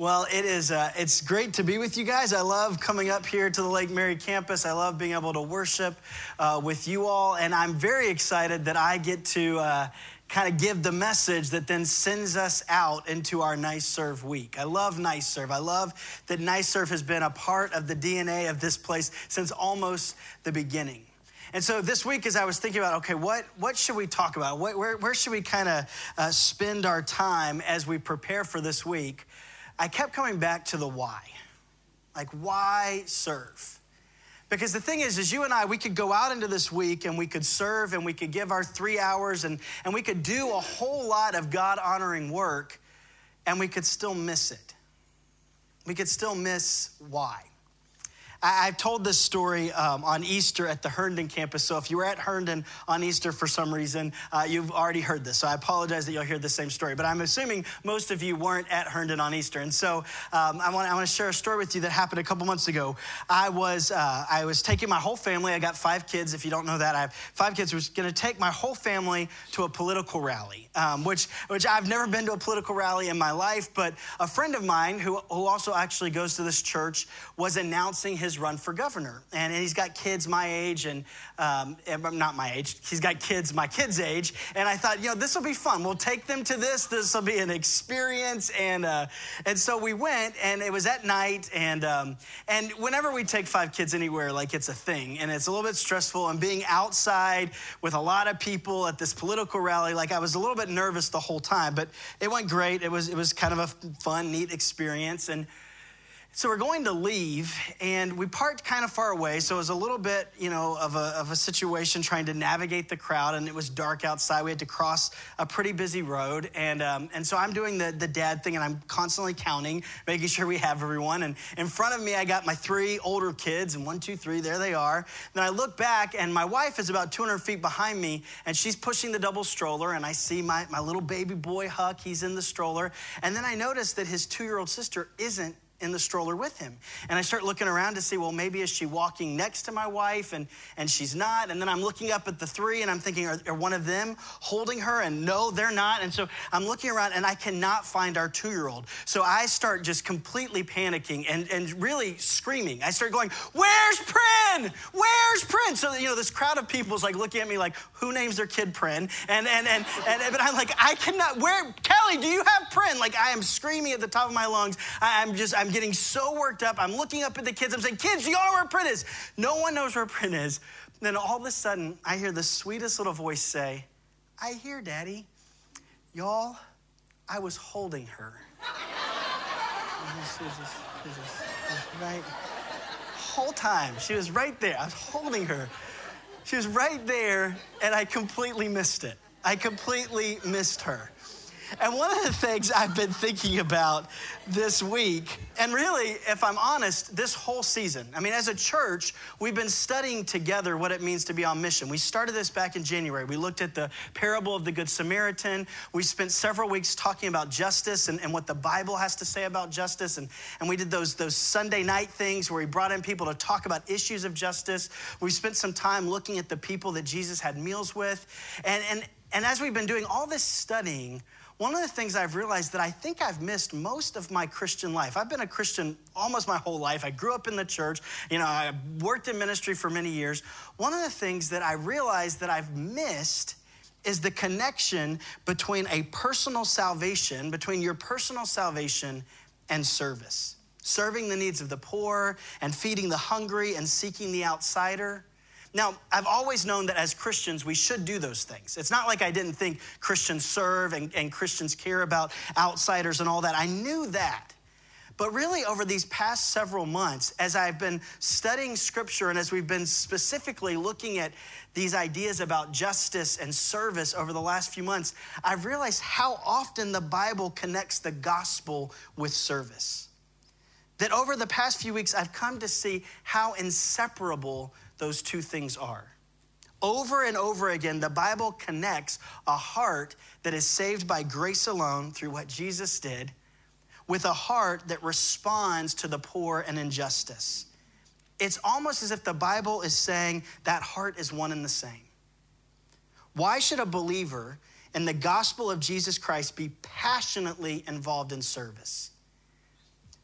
Well, it is. Uh, it's great to be with you guys. I love coming up here to the Lake Mary campus. I love being able to worship uh, with you all, and I'm very excited that I get to uh, kind of give the message that then sends us out into our Nice Serve week. I love Nice Serve. I love that Nice Serve has been a part of the DNA of this place since almost the beginning. And so this week, as I was thinking about, okay, what, what should we talk about? What, where, where should we kind of uh, spend our time as we prepare for this week? I kept coming back to the why. Like, why serve? Because the thing is, is you and I, we could go out into this week and we could serve and we could give our three hours and, and we could do a whole lot of God honoring work and we could still miss it. We could still miss why. I, have told this story um, on Easter at the Herndon campus. So if you were at Herndon on Easter for some reason, uh, you've already heard this. So I apologize that you'll hear the same story. But I'm assuming most of you weren't at Herndon on Easter. And so um, I, want, to share a story with you that happened a couple months ago. I was, uh, I was taking my whole family. I got five kids. If you don't know that, I have five kids. I was going to take my whole family to a political rally, um, which, which I've never been to a political rally in my life. But a friend of mine who, who also actually goes to this church was announcing his run for governor. And, he's got kids my age, and um, not my age, he's got kids my kids' age. And I thought, you know, this will be fun. We'll take them to this. This will be an experience. And, uh, and so we went, and it was at night. And, um, and whenever we take five kids anywhere, like it's a thing, and it's a little bit stressful. And being outside with a lot of people at this political rally, like I was a little bit nervous the whole time, but it went great. It was, it was kind of a fun, neat experience. And so we're going to leave, and we parked kind of far away. So it was a little bit, you know, of a, of a situation trying to navigate the crowd, and it was dark outside. We had to cross a pretty busy road, and um, and so I'm doing the the dad thing, and I'm constantly counting, making sure we have everyone. And in front of me, I got my three older kids, and one, two, three, there they are. Then I look back, and my wife is about 200 feet behind me, and she's pushing the double stroller, and I see my my little baby boy Huck. He's in the stroller, and then I notice that his two year old sister isn't in the stroller with him. And I start looking around to see, well, maybe is she walking next to my wife and, and she's not? And then I'm looking up at the three and I'm thinking, are, are one of them holding her? And no, they're not. And so I'm looking around and I cannot find our two year old. So I start just completely panicking and, and really screaming. I start going, Where's Prin? Where's Prin? So, you know, this crowd of people is like looking at me like, Who names their kid Prin? And, and, and, and, but I'm like, I cannot, where, Kelly, do you have Prin? Like, I am screaming at the top of my lungs. I, I'm just, I'm I'm getting so worked up. I'm looking up at the kids. I'm saying, kids, do y'all know where Prin is? No one knows where Prin is. then all of a sudden, I hear the sweetest little voice say, I hear, Daddy. Y'all, I was holding her. right? Whole time, she was right there. I was holding her. She was right there, and I completely missed it. I completely missed her. And one of the things I've been thinking about this week, and really, if I'm honest, this whole season, I mean, as a church, we've been studying together what it means to be on mission. We started this back in January. We looked at the parable of the Good Samaritan. We spent several weeks talking about justice and, and what the Bible has to say about justice. And, and we did those, those Sunday night things where we brought in people to talk about issues of justice. We spent some time looking at the people that Jesus had meals with. And, and, and as we've been doing all this studying, one of the things I've realized that I think I've missed most of my Christian life. I've been a Christian almost my whole life. I grew up in the church. You know, I worked in ministry for many years. One of the things that I realized that I've missed is the connection between a personal salvation, between your personal salvation and service. Serving the needs of the poor and feeding the hungry and seeking the outsider. Now, I've always known that as Christians, we should do those things. It's not like I didn't think Christians serve and, and Christians care about outsiders and all that. I knew that. But really, over these past several months, as I've been studying scripture and as we've been specifically looking at these ideas about justice and service over the last few months, I've realized how often the Bible connects the gospel with service. That over the past few weeks, I've come to see how inseparable those two things are. Over and over again, the Bible connects a heart that is saved by grace alone through what Jesus did with a heart that responds to the poor and injustice. It's almost as if the Bible is saying that heart is one and the same. Why should a believer in the gospel of Jesus Christ be passionately involved in service?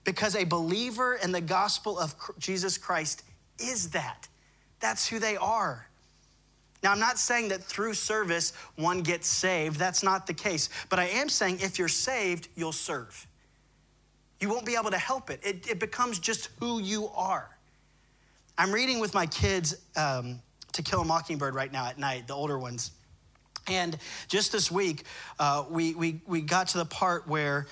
because a believer in the gospel of Jesus Christ is that. That's who they are. Now, I'm not saying that through service one gets saved. That's not the case. But I am saying if you're saved, you'll serve. You won't be able to help it, it, it becomes just who you are. I'm reading with my kids um, To Kill a Mockingbird right now at night, the older ones. And just this week, uh, we, we, we got to the part where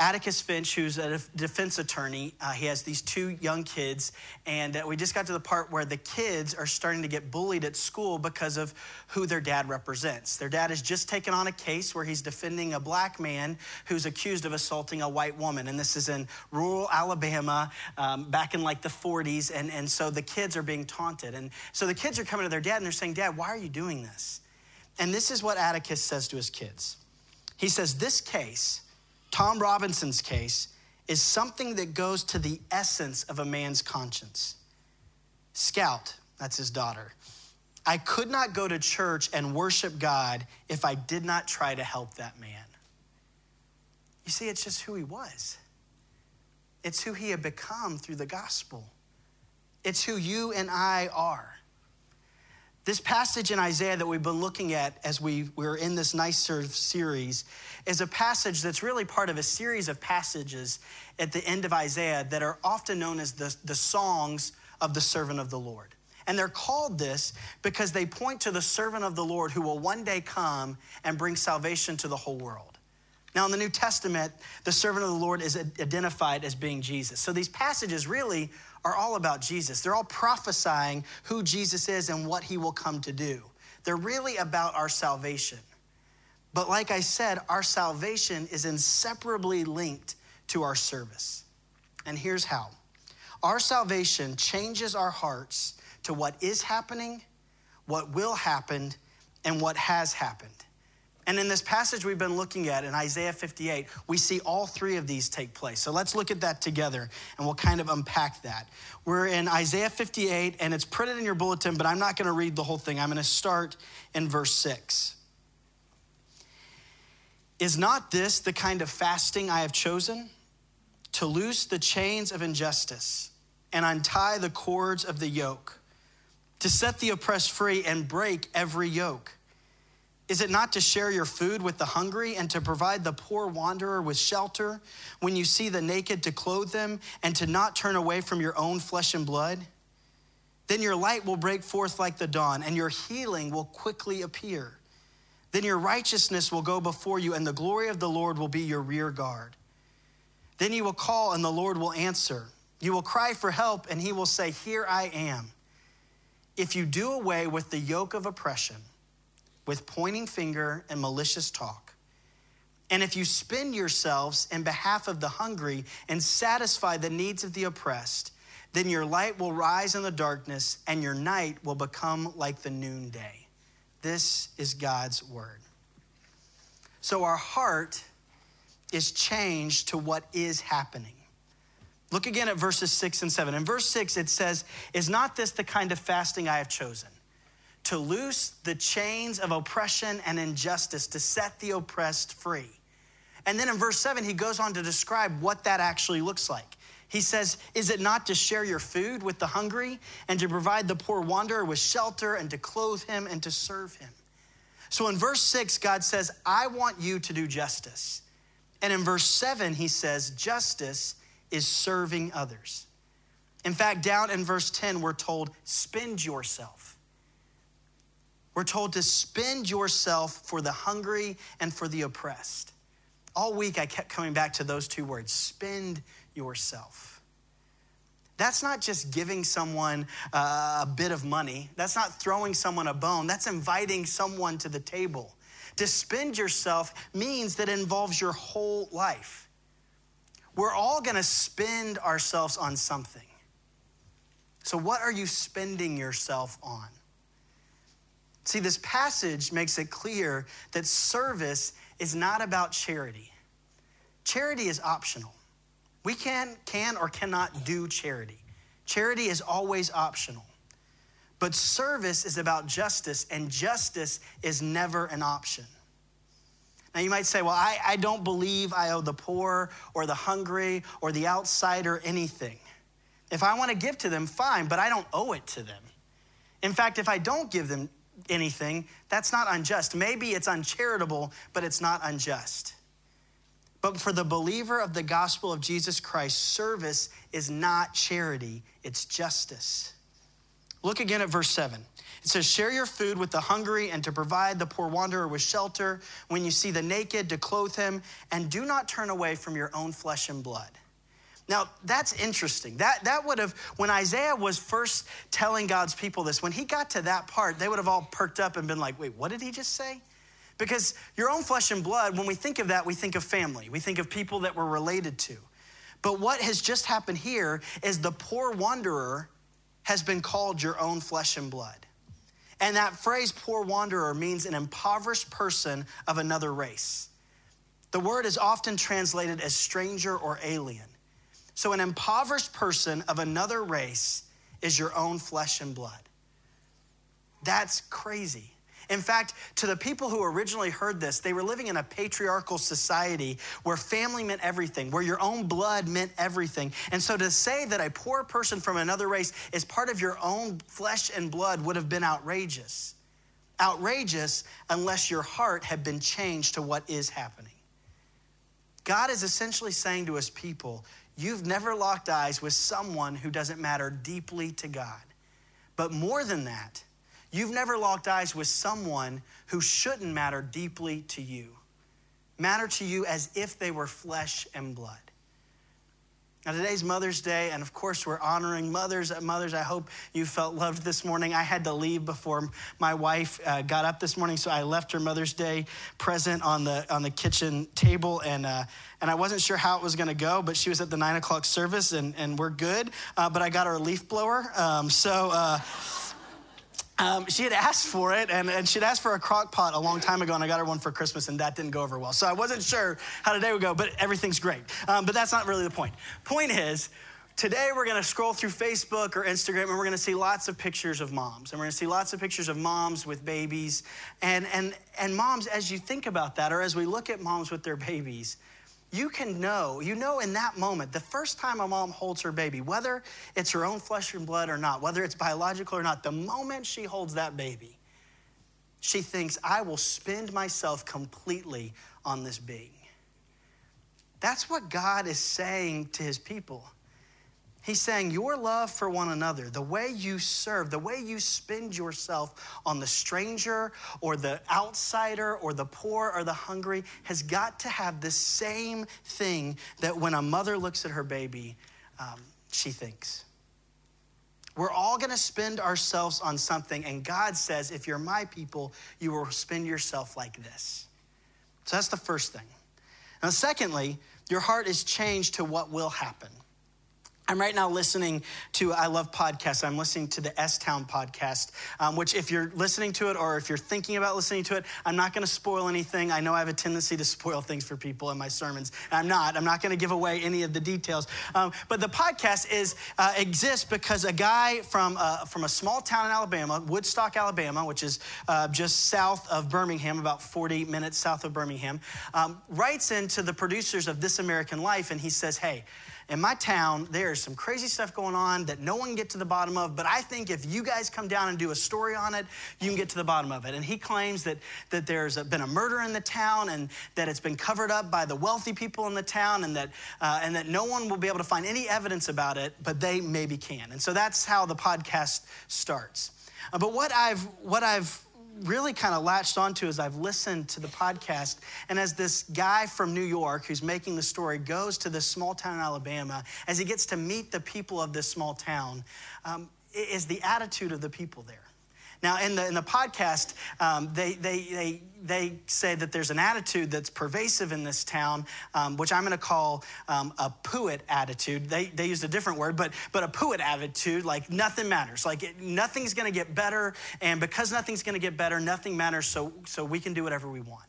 Atticus Finch, who's a defense attorney, uh, he has these two young kids, and uh, we just got to the part where the kids are starting to get bullied at school because of who their dad represents. Their dad has just taken on a case where he's defending a black man who's accused of assaulting a white woman, and this is in rural Alabama um, back in like the 40s, and, and so the kids are being taunted. And so the kids are coming to their dad and they're saying, Dad, why are you doing this? And this is what Atticus says to his kids. He says, This case Tom Robinson's case is something that goes to the essence of a man's conscience. Scout, that's his daughter. I could not go to church and worship God if I did not try to help that man. You see, it's just who he was. It's who he had become through the gospel. It's who you and I are. This passage in Isaiah that we've been looking at as we, we're in this nice of series is a passage that's really part of a series of passages at the end of Isaiah that are often known as the, the songs of the servant of the Lord. And they're called this because they point to the servant of the Lord who will one day come and bring salvation to the whole world. Now, in the New Testament, the servant of the Lord is identified as being Jesus. So these passages really are all about Jesus. They're all prophesying who Jesus is and what he will come to do. They're really about our salvation. But like I said, our salvation is inseparably linked to our service. And here's how our salvation changes our hearts to what is happening, what will happen, and what has happened. And in this passage we've been looking at in Isaiah 58, we see all three of these take place. So let's look at that together and we'll kind of unpack that. We're in Isaiah 58 and it's printed in your bulletin, but I'm not going to read the whole thing. I'm going to start in verse 6. Is not this the kind of fasting I have chosen? To loose the chains of injustice and untie the cords of the yoke, to set the oppressed free and break every yoke is it not to share your food with the hungry and to provide the poor wanderer with shelter when you see the naked to clothe them and to not turn away from your own flesh and blood? Then your light will break forth like the dawn and your healing will quickly appear. Then your righteousness will go before you and the glory of the Lord will be your rear guard. Then you will call and the Lord will answer. You will cry for help and he will say, Here I am. If you do away with the yoke of oppression, with pointing finger and malicious talk. And if you spend yourselves in behalf of the hungry and satisfy the needs of the oppressed, then your light will rise in the darkness and your night will become like the noonday. This is God's word. So our heart is changed to what is happening. Look again at verses six and seven. In verse six, it says, Is not this the kind of fasting I have chosen? To loose the chains of oppression and injustice, to set the oppressed free. And then in verse 7, he goes on to describe what that actually looks like. He says, Is it not to share your food with the hungry and to provide the poor wanderer with shelter and to clothe him and to serve him? So in verse 6, God says, I want you to do justice. And in verse 7, he says, Justice is serving others. In fact, down in verse 10, we're told, Spend yourself. We're told to spend yourself for the hungry and for the oppressed. All week, I kept coming back to those two words spend yourself. That's not just giving someone uh, a bit of money. That's not throwing someone a bone. That's inviting someone to the table. To spend yourself means that it involves your whole life. We're all gonna spend ourselves on something. So, what are you spending yourself on? See, this passage makes it clear that service is not about charity. Charity is optional. We can, can or cannot do charity. Charity is always optional. But service is about justice, and justice is never an option. Now, you might say, well, I, I don't believe I owe the poor or the hungry or the outsider anything. If I want to give to them, fine, but I don't owe it to them. In fact, if I don't give them anything, that's not unjust. Maybe it's uncharitable, but it's not unjust. But for the believer of the gospel of Jesus Christ, service is not charity, it's justice. Look again at verse 7. It says, Share your food with the hungry and to provide the poor wanderer with shelter. When you see the naked, to clothe him, and do not turn away from your own flesh and blood. Now, that's interesting. That, that would have, when Isaiah was first telling God's people this, when he got to that part, they would have all perked up and been like, wait, what did he just say? Because your own flesh and blood, when we think of that, we think of family, we think of people that we're related to. But what has just happened here is the poor wanderer has been called your own flesh and blood. And that phrase, poor wanderer, means an impoverished person of another race. The word is often translated as stranger or alien. So, an impoverished person of another race is your own flesh and blood. That's crazy. In fact, to the people who originally heard this, they were living in a patriarchal society where family meant everything, where your own blood meant everything. And so to say that a poor person from another race is part of your own flesh and blood would have been outrageous. Outrageous unless your heart had been changed to what is happening. God is essentially saying to his people, You've never locked eyes with someone who doesn't matter deeply to God. But more than that, You've never locked eyes with someone who shouldn't matter deeply to you, matter to you as if they were flesh and blood. Now, today's Mother's Day, and of course, we're honoring mothers. Mothers, I hope you felt loved this morning. I had to leave before my wife uh, got up this morning, so I left her Mother's Day present on the on the kitchen table, and uh, and I wasn't sure how it was going to go, but she was at the nine o'clock service, and and we're good. Uh, but I got her a leaf blower, um, so. Um, she had asked for it, and, and she'd asked for a crock pot a long time ago, and I got her one for Christmas, and that didn't go over well. So I wasn't sure how today would go, but everything's great. Um, but that's not really the point. Point is, today we're going to scroll through Facebook or Instagram, and we're going to see lots of pictures of moms, and we're going to see lots of pictures of moms with babies, and and and moms. As you think about that, or as we look at moms with their babies, you can know, you know, in that moment, the first time a mom holds her baby, whether it's her own flesh and blood or not, whether it's biological or not, the moment she holds that baby, she thinks, I will spend myself completely on this being. That's what God is saying to his people. He's saying your love for one another, the way you serve, the way you spend yourself on the stranger or the outsider or the poor or the hungry has got to have the same thing that when a mother looks at her baby, um, she thinks. We're all going to spend ourselves on something, and God says, if you're my people, you will spend yourself like this. So that's the first thing. Now, secondly, your heart is changed to what will happen. I'm right now listening to, I love podcasts. I'm listening to the S Town podcast, um, which, if you're listening to it or if you're thinking about listening to it, I'm not going to spoil anything. I know I have a tendency to spoil things for people in my sermons. I'm not. I'm not going to give away any of the details. Um, but the podcast is uh, exists because a guy from, uh, from a small town in Alabama, Woodstock, Alabama, which is uh, just south of Birmingham, about 40 minutes south of Birmingham, um, writes into the producers of This American Life and he says, Hey, in my town, there's some crazy stuff going on that no one can get to the bottom of, but I think if you guys come down and do a story on it, you can get to the bottom of it. And he claims that, that there's a, been a murder in the town and that it's been covered up by the wealthy people in the town and that, uh, and that no one will be able to find any evidence about it, but they maybe can. And so that's how the podcast starts. Uh, but what I've, what I've really kind of latched onto as I've listened to the podcast. And as this guy from New York who's making the story goes to this small town in Alabama, as he gets to meet the people of this small town, um, is the attitude of the people there. Now, in the, in the podcast, um, they, they, they, they say that there's an attitude that's pervasive in this town, um, which I'm going to call um, a Puit attitude. They, they used a different word, but, but a Puit attitude, like nothing matters. Like it, nothing's going to get better. And because nothing's going to get better, nothing matters, so, so we can do whatever we want.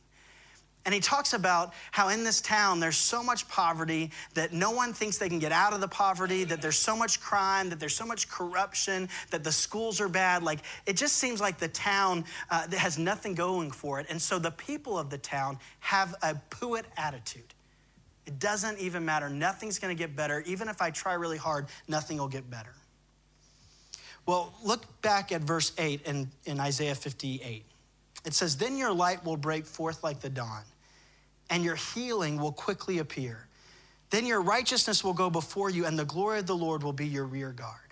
And he talks about how in this town there's so much poverty that no one thinks they can get out of the poverty, that there's so much crime, that there's so much corruption, that the schools are bad. Like it just seems like the town uh, has nothing going for it. And so the people of the town have a Puit attitude. It doesn't even matter. Nothing's going to get better. Even if I try really hard, nothing will get better. Well, look back at verse 8 in, in Isaiah 58. It says, Then your light will break forth like the dawn, and your healing will quickly appear. Then your righteousness will go before you, and the glory of the Lord will be your rear guard.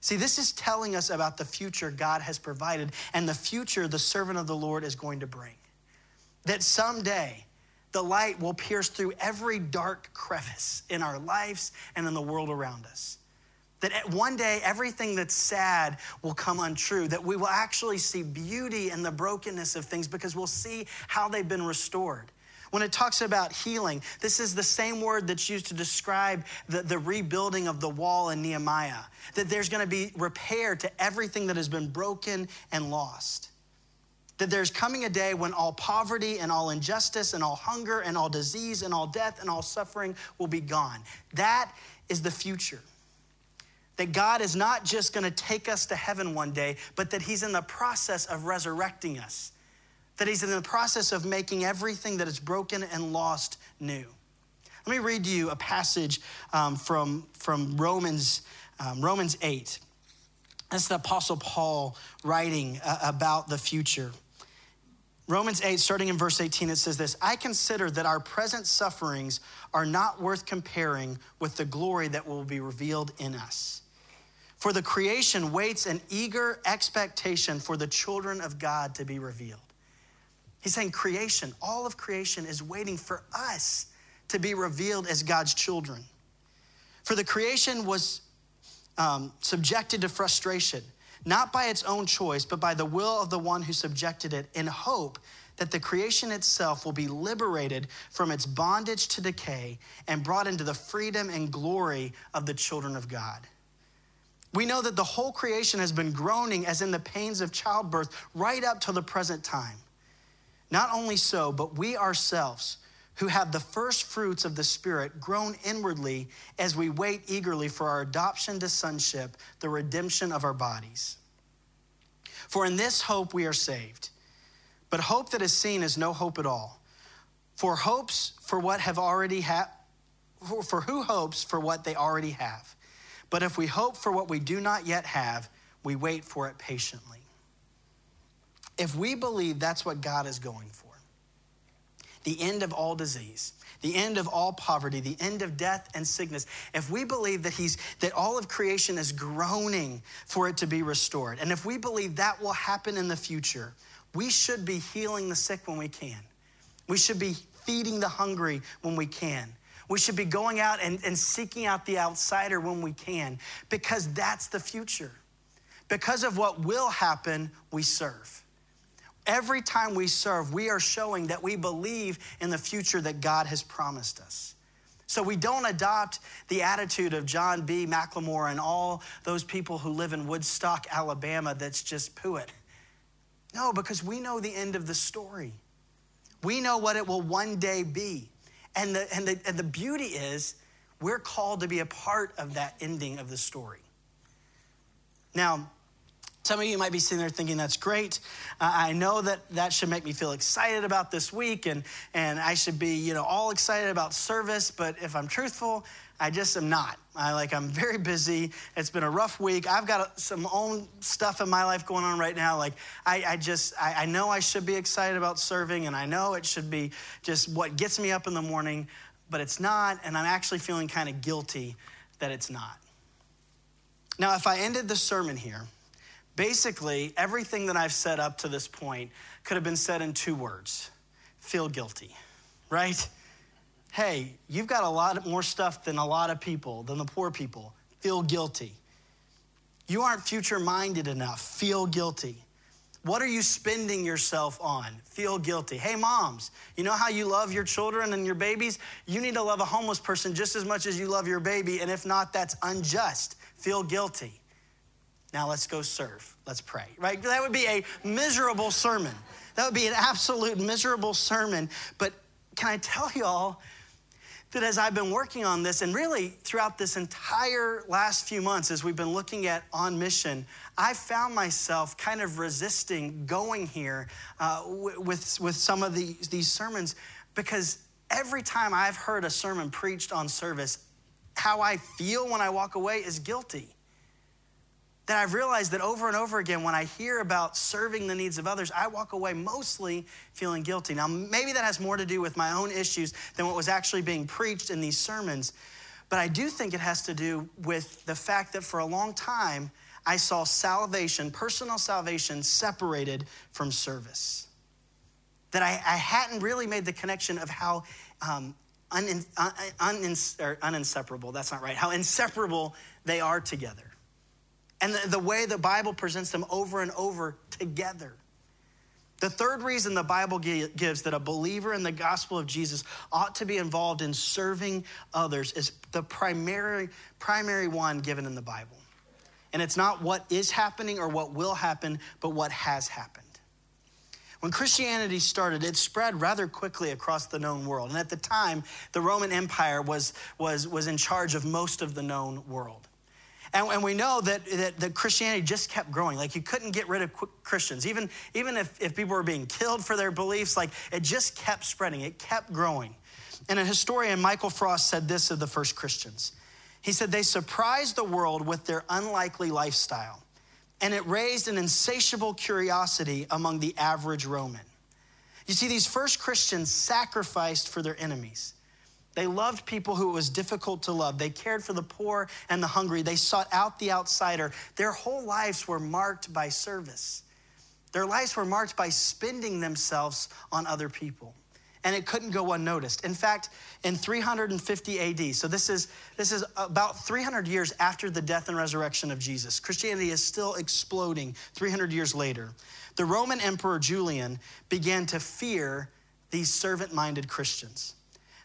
See, this is telling us about the future God has provided and the future the servant of the Lord is going to bring. That someday the light will pierce through every dark crevice in our lives and in the world around us. That one day everything that's sad will come untrue, that we will actually see beauty in the brokenness of things because we'll see how they've been restored. When it talks about healing, this is the same word that's used to describe the, the rebuilding of the wall in Nehemiah, that there's gonna be repair to everything that has been broken and lost. That there's coming a day when all poverty and all injustice and all hunger and all disease and all death and all suffering will be gone. That is the future. That God is not just gonna take us to heaven one day, but that He's in the process of resurrecting us. That He's in the process of making everything that is broken and lost new. Let me read you a passage um, from, from Romans, um, Romans 8. That's the Apostle Paul writing uh, about the future. Romans 8, starting in verse 18, it says this I consider that our present sufferings are not worth comparing with the glory that will be revealed in us. For the creation waits an eager expectation for the children of God to be revealed. He's saying creation, all of creation is waiting for us to be revealed as God's children. For the creation was um, subjected to frustration, not by its own choice, but by the will of the one who subjected it, in hope that the creation itself will be liberated from its bondage to decay and brought into the freedom and glory of the children of God. We know that the whole creation has been groaning as in the pains of childbirth right up to the present time. Not only so, but we ourselves, who have the first fruits of the Spirit, groan inwardly as we wait eagerly for our adoption to sonship, the redemption of our bodies. For in this hope we are saved. But hope that is seen is no hope at all. For hopes for what have already had, for who hopes for what they already have? But if we hope for what we do not yet have, we wait for it patiently. If we believe that's what God is going for, the end of all disease, the end of all poverty, the end of death and sickness, if we believe that he's that all of creation is groaning for it to be restored, and if we believe that will happen in the future, we should be healing the sick when we can. We should be feeding the hungry when we can. We should be going out and, and seeking out the outsider when we can because that's the future. Because of what will happen, we serve. Every time we serve, we are showing that we believe in the future that God has promised us. So we don't adopt the attitude of John B. McLemore and all those people who live in Woodstock, Alabama, that's just Puit. No, because we know the end of the story. We know what it will one day be. And the, and, the, and the beauty is, we're called to be a part of that ending of the story. Now, some of you might be sitting there thinking, that's great. Uh, I know that that should make me feel excited about this week and, and I should be, you know, all excited about service. But if I'm truthful, I just am not. I like, I'm very busy. It's been a rough week. I've got some own stuff in my life going on right now. Like, I, I just, I, I know I should be excited about serving and I know it should be just what gets me up in the morning, but it's not. And I'm actually feeling kind of guilty that it's not. Now, if I ended the sermon here, Basically, everything that I've said up to this point could have been said in two words feel guilty, right? Hey, you've got a lot more stuff than a lot of people, than the poor people. Feel guilty. You aren't future minded enough. Feel guilty. What are you spending yourself on? Feel guilty. Hey, moms, you know how you love your children and your babies? You need to love a homeless person just as much as you love your baby. And if not, that's unjust. Feel guilty. Now let's go serve. Let's pray, right? That would be a miserable sermon. That would be an absolute miserable sermon. But can I tell y'all that as I've been working on this, and really throughout this entire last few months, as we've been looking at On Mission, I found myself kind of resisting going here uh, with, with some of the, these sermons because every time I've heard a sermon preached on service, how I feel when I walk away is guilty that I've realized that over and over again, when I hear about serving the needs of others, I walk away mostly feeling guilty. Now, maybe that has more to do with my own issues than what was actually being preached in these sermons, but I do think it has to do with the fact that for a long time, I saw salvation, personal salvation, separated from service. That I, I hadn't really made the connection of how um, un, un, un, uninseparable, that's not right, how inseparable they are together and the, the way the Bible presents them over and over together. The third reason the Bible gives that a believer in the gospel of Jesus ought to be involved in serving others is the primary, primary one given in the Bible. And it's not what is happening or what will happen, but what has happened. When Christianity started, it spread rather quickly across the known world. And at the time, the Roman Empire was, was, was in charge of most of the known world. And, and we know that, that, that, Christianity just kept growing. Like you couldn't get rid of Christians. Even, even if, if people were being killed for their beliefs, like it just kept spreading, it kept growing. And a historian, Michael Frost, said this of the first Christians. He said, They surprised the world with their unlikely lifestyle, and it raised an insatiable curiosity among the average Roman. You see, these first Christians sacrificed for their enemies. They loved people who it was difficult to love. They cared for the poor and the hungry. They sought out the outsider. Their whole lives were marked by service. Their lives were marked by spending themselves on other people. And it couldn't go unnoticed. In fact, in 350 AD, so this is, this is about 300 years after the death and resurrection of Jesus, Christianity is still exploding 300 years later. The Roman Emperor Julian began to fear these servant minded Christians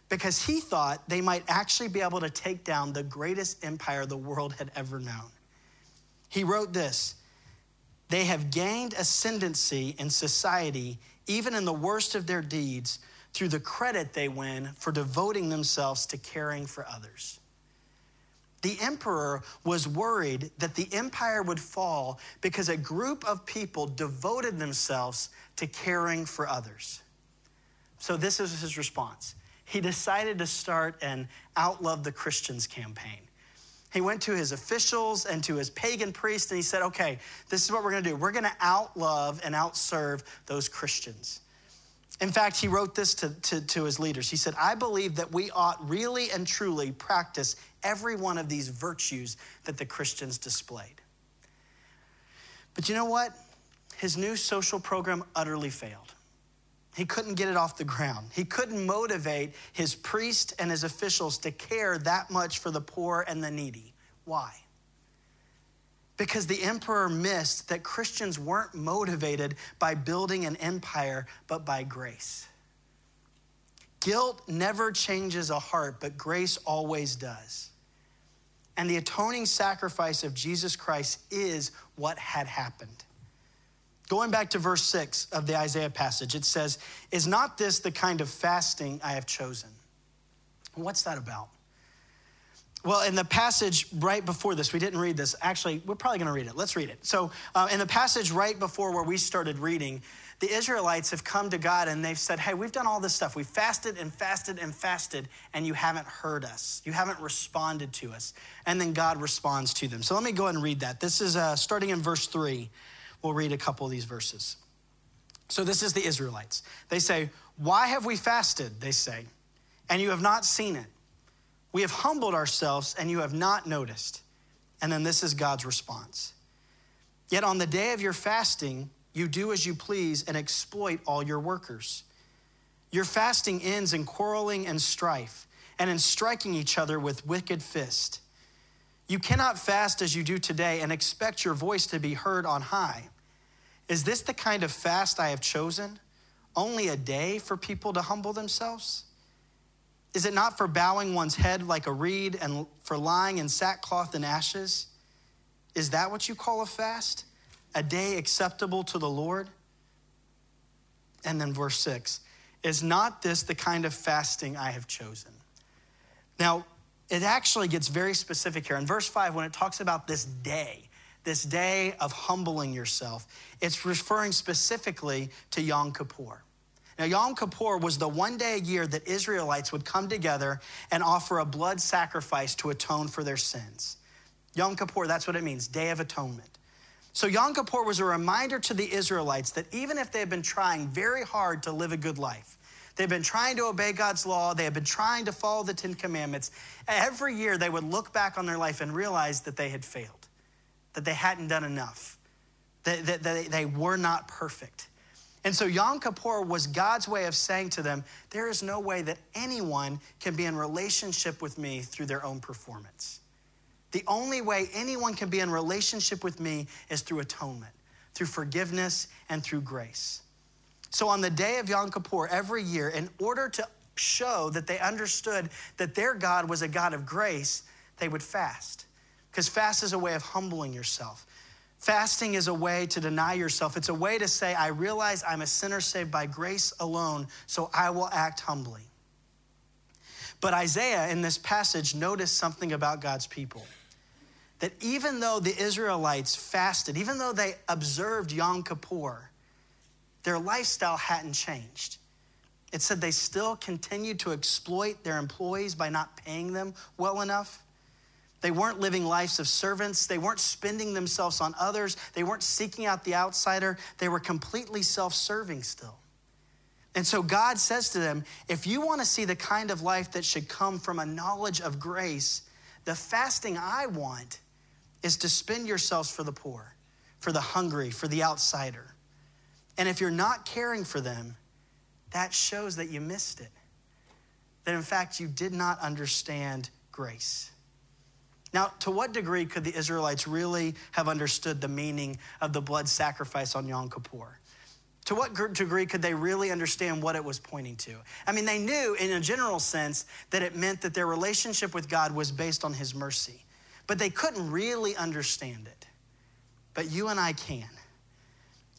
because he thought they might actually be able to take down the greatest empire the world had ever known. He wrote this They have gained ascendancy in society, even in the worst of their deeds, through the credit they win for devoting themselves to caring for others. The emperor was worried that the empire would fall because a group of people devoted themselves to caring for others. So, this is his response he decided to start an Outlove the Christians campaign. He went to his officials and to his pagan priests and he said, okay, this is what we're gonna do. We're gonna outlove and outserve those Christians. In fact, he wrote this to, to, to, his leaders. He said, I believe that we ought really and truly practice every one of these virtues that the Christians displayed. But you know what? His new social program utterly failed. He couldn't get it off the ground. He couldn't motivate his priest and his officials to care that much for the poor and the needy. Why? Because the emperor missed that Christians weren't motivated by building an empire, but by grace. Guilt never changes a heart, but grace always does. And the atoning sacrifice of Jesus Christ is what had happened. Going back to verse 6 of the Isaiah passage, it says, Is not this the kind of fasting I have chosen? What's that about? Well, in the passage right before this, we didn't read this. Actually, we're probably going to read it. Let's read it. So, uh, in the passage right before where we started reading, the Israelites have come to God and they've said, Hey, we've done all this stuff. We fasted and fasted and fasted, and you haven't heard us. You haven't responded to us. And then God responds to them. So, let me go ahead and read that. This is uh, starting in verse 3. We'll read a couple of these verses. So this is the Israelites. They say, Why have we fasted? They say, and you have not seen it. We have humbled ourselves and you have not noticed. And then this is God's response. Yet on the day of your fasting, you do as you please and exploit all your workers. Your fasting ends in quarreling and strife and in striking each other with wicked fist. You cannot fast as you do today and expect your voice to be heard on high. Is this the kind of fast I have chosen? Only a day for people to humble themselves? Is it not for bowing one's head like a reed and for lying in sackcloth and ashes? Is that what you call a fast? A day acceptable to the Lord? And then verse six is not this the kind of fasting I have chosen? Now, it actually gets very specific here. In verse five, when it talks about this day, this day of humbling yourself, it's referring specifically to Yom Kippur. Now, Yom Kippur was the one day a year that Israelites would come together and offer a blood sacrifice to atone for their sins. Yom Kippur, that's what it means, Day of Atonement. So, Yom Kippur was a reminder to the Israelites that even if they had been trying very hard to live a good life, they've been trying to obey God's law, they have been trying to follow the Ten Commandments, every year they would look back on their life and realize that they had failed, that they hadn't done enough, that, that, that they were not perfect. And so Yom Kippur was God's way of saying to them, there is no way that anyone can be in relationship with me through their own performance. The only way anyone can be in relationship with me is through atonement, through forgiveness, and through grace. So on the day of Yom Kippur, every year, in order to show that they understood that their God was a God of grace, they would fast. Because fast is a way of humbling yourself. Fasting is a way to deny yourself. It's a way to say, I realize I'm a sinner saved by grace alone, so I will act humbly. But Isaiah in this passage noticed something about God's people that even though the Israelites fasted, even though they observed Yom Kippur, their lifestyle hadn't changed. It said they still continued to exploit their employees by not paying them well enough. They weren't living lives of servants. They weren't spending themselves on others. They weren't seeking out the outsider. They were completely self serving still. And so God says to them if you want to see the kind of life that should come from a knowledge of grace, the fasting I want is to spend yourselves for the poor, for the hungry, for the outsider. And if you're not caring for them, that shows that you missed it. That in fact, you did not understand grace. Now, to what degree could the Israelites really have understood the meaning of the blood sacrifice on Yom Kippur? To what degree could they really understand what it was pointing to? I mean, they knew in a general sense that it meant that their relationship with God was based on His mercy but they couldn't really understand it. But you and I can.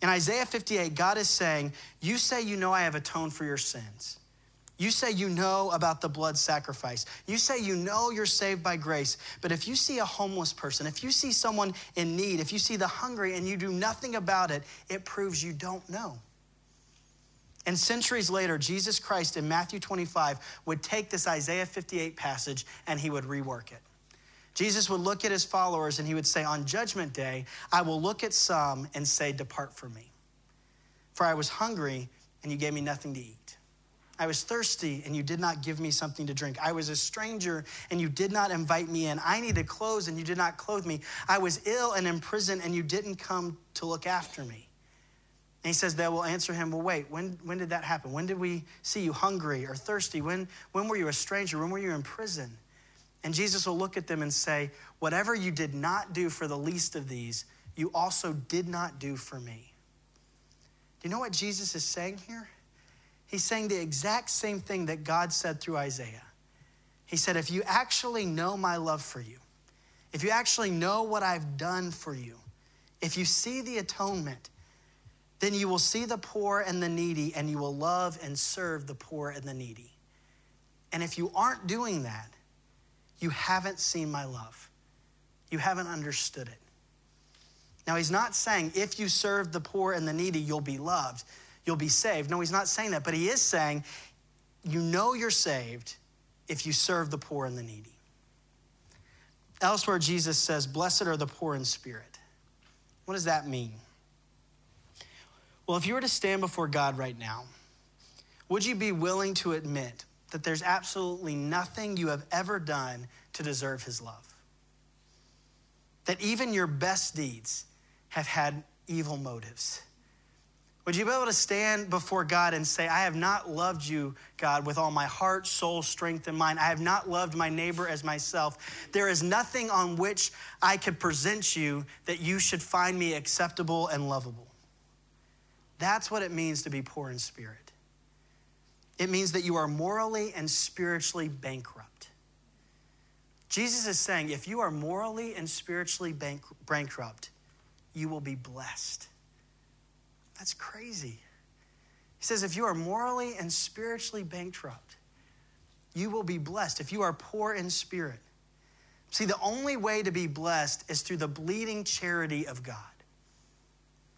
In Isaiah 58, God is saying, You say you know I have atoned for your sins. You say you know about the blood sacrifice. You say you know you're saved by grace. But if you see a homeless person, if you see someone in need, if you see the hungry and you do nothing about it, it proves you don't know. And centuries later, Jesus Christ in Matthew 25 would take this Isaiah 58 passage and he would rework it. Jesus would look at his followers and he would say, On judgment day, I will look at some and say, Depart from me. For I was hungry and you gave me nothing to eat. I was thirsty and you did not give me something to drink. I was a stranger and you did not invite me in. I needed clothes and you did not clothe me. I was ill and in prison and you didn't come to look after me. And he says, They will answer him, Well, wait, when, when did that happen? When did we see you hungry or thirsty? When, when were you a stranger? When were you in prison? And Jesus will look at them and say, Whatever you did not do for the least of these, you also did not do for me. Do you know what Jesus is saying here? He's saying the exact same thing that God said through Isaiah. He said, If you actually know my love for you, if you actually know what I've done for you, if you see the atonement, then you will see the poor and the needy, and you will love and serve the poor and the needy. And if you aren't doing that, you haven't seen my love. You haven't understood it. Now, he's not saying if you serve the poor and the needy, you'll be loved, you'll be saved. No, he's not saying that, but he is saying you know you're saved if you serve the poor and the needy. Elsewhere, Jesus says, Blessed are the poor in spirit. What does that mean? Well, if you were to stand before God right now, would you be willing to admit that there's absolutely nothing you have ever done to deserve his love. That even your best deeds have had evil motives. Would you be able to stand before God and say, I have not loved you, God, with all my heart, soul, strength, and mind. I have not loved my neighbor as myself. There is nothing on which I could present you that you should find me acceptable and lovable. That's what it means to be poor in spirit. It means that you are morally and spiritually bankrupt. Jesus is saying if you are morally and spiritually bankrupt, you will be blessed. That's crazy. He says, if you are morally and spiritually bankrupt, you will be blessed. If you are poor in spirit, see, the only way to be blessed is through the bleeding charity of God.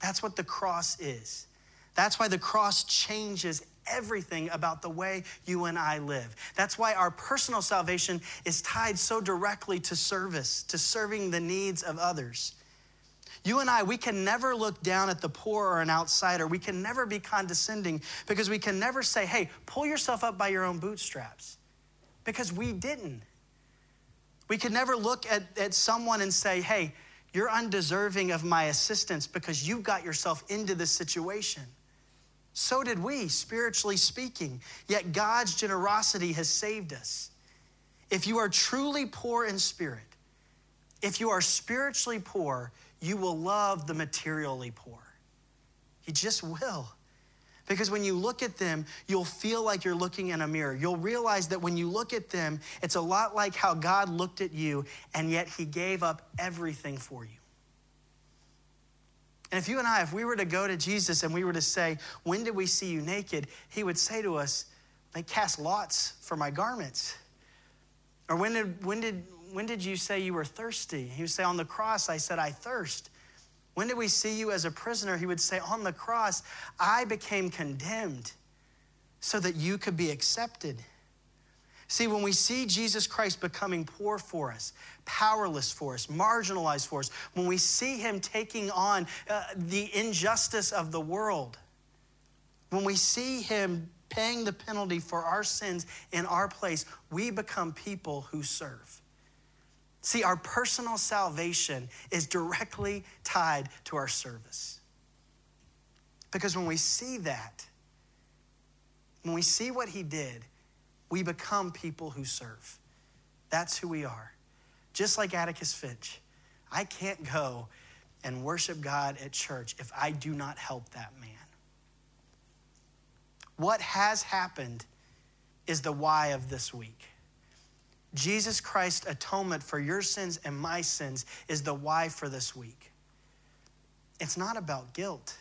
That's what the cross is. That's why the cross changes everything about the way you and I live. That's why our personal salvation is tied so directly to service, to serving the needs of others. You and I, we can never look down at the poor or an outsider. We can never be condescending because we can never say, hey, pull yourself up by your own bootstraps because we didn't. We can never look at, at someone and say, hey, you're undeserving of my assistance because you got yourself into this situation. So did we, spiritually speaking. Yet God's generosity has saved us. If you are truly poor in spirit, if you are spiritually poor, you will love the materially poor. You just will. Because when you look at them, you'll feel like you're looking in a mirror. You'll realize that when you look at them, it's a lot like how God looked at you, and yet He gave up everything for you. And if you and I, if we were to go to Jesus and we were to say, When did we see you naked? He would say to us, They cast lots for my garments. Or when did, when did, when did you say you were thirsty? He would say, On the cross, I said, I thirst. When did we see you as a prisoner? He would say, On the cross, I became condemned so that you could be accepted. See, when we see Jesus Christ becoming poor for us, powerless for us, marginalized for us, when we see him taking on uh, the injustice of the world, when we see him paying the penalty for our sins in our place, we become people who serve. See, our personal salvation is directly tied to our service. Because when we see that, when we see what he did, we become people who serve. That's who we are. Just like Atticus Finch, I can't go and worship God at church if I do not help that man. What has happened is the why of this week. Jesus Christ's atonement for your sins and my sins is the why for this week. It's not about guilt,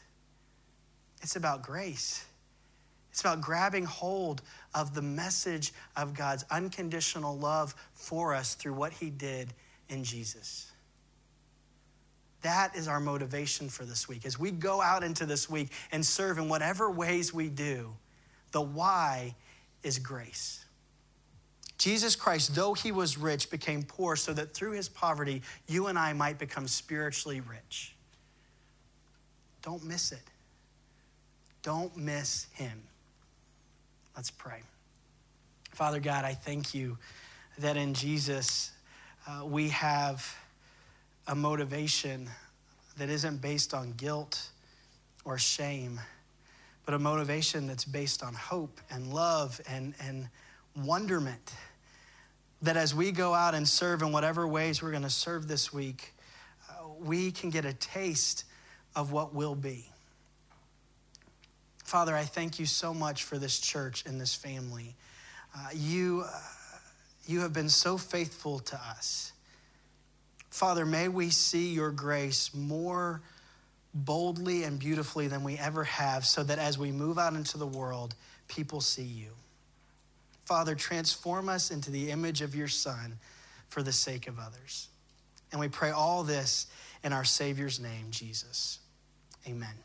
it's about grace. It's about grabbing hold of the message of God's unconditional love for us through what he did in Jesus. That is our motivation for this week. As we go out into this week and serve in whatever ways we do, the why is grace. Jesus Christ, though he was rich, became poor so that through his poverty, you and I might become spiritually rich. Don't miss it. Don't miss him. Let's pray. Father God, I thank you that in Jesus uh, we have a motivation that isn't based on guilt or shame, but a motivation that's based on hope and love and, and wonderment that as we go out and serve in whatever ways we're going to serve this week, uh, we can get a taste of what will be. Father, I thank you so much for this church and this family. Uh, you, uh, you have been so faithful to us. Father, may we see your grace more boldly and beautifully than we ever have, so that as we move out into the world, people see you. Father, transform us into the image of your Son for the sake of others. And we pray all this in our Savior's name, Jesus. Amen.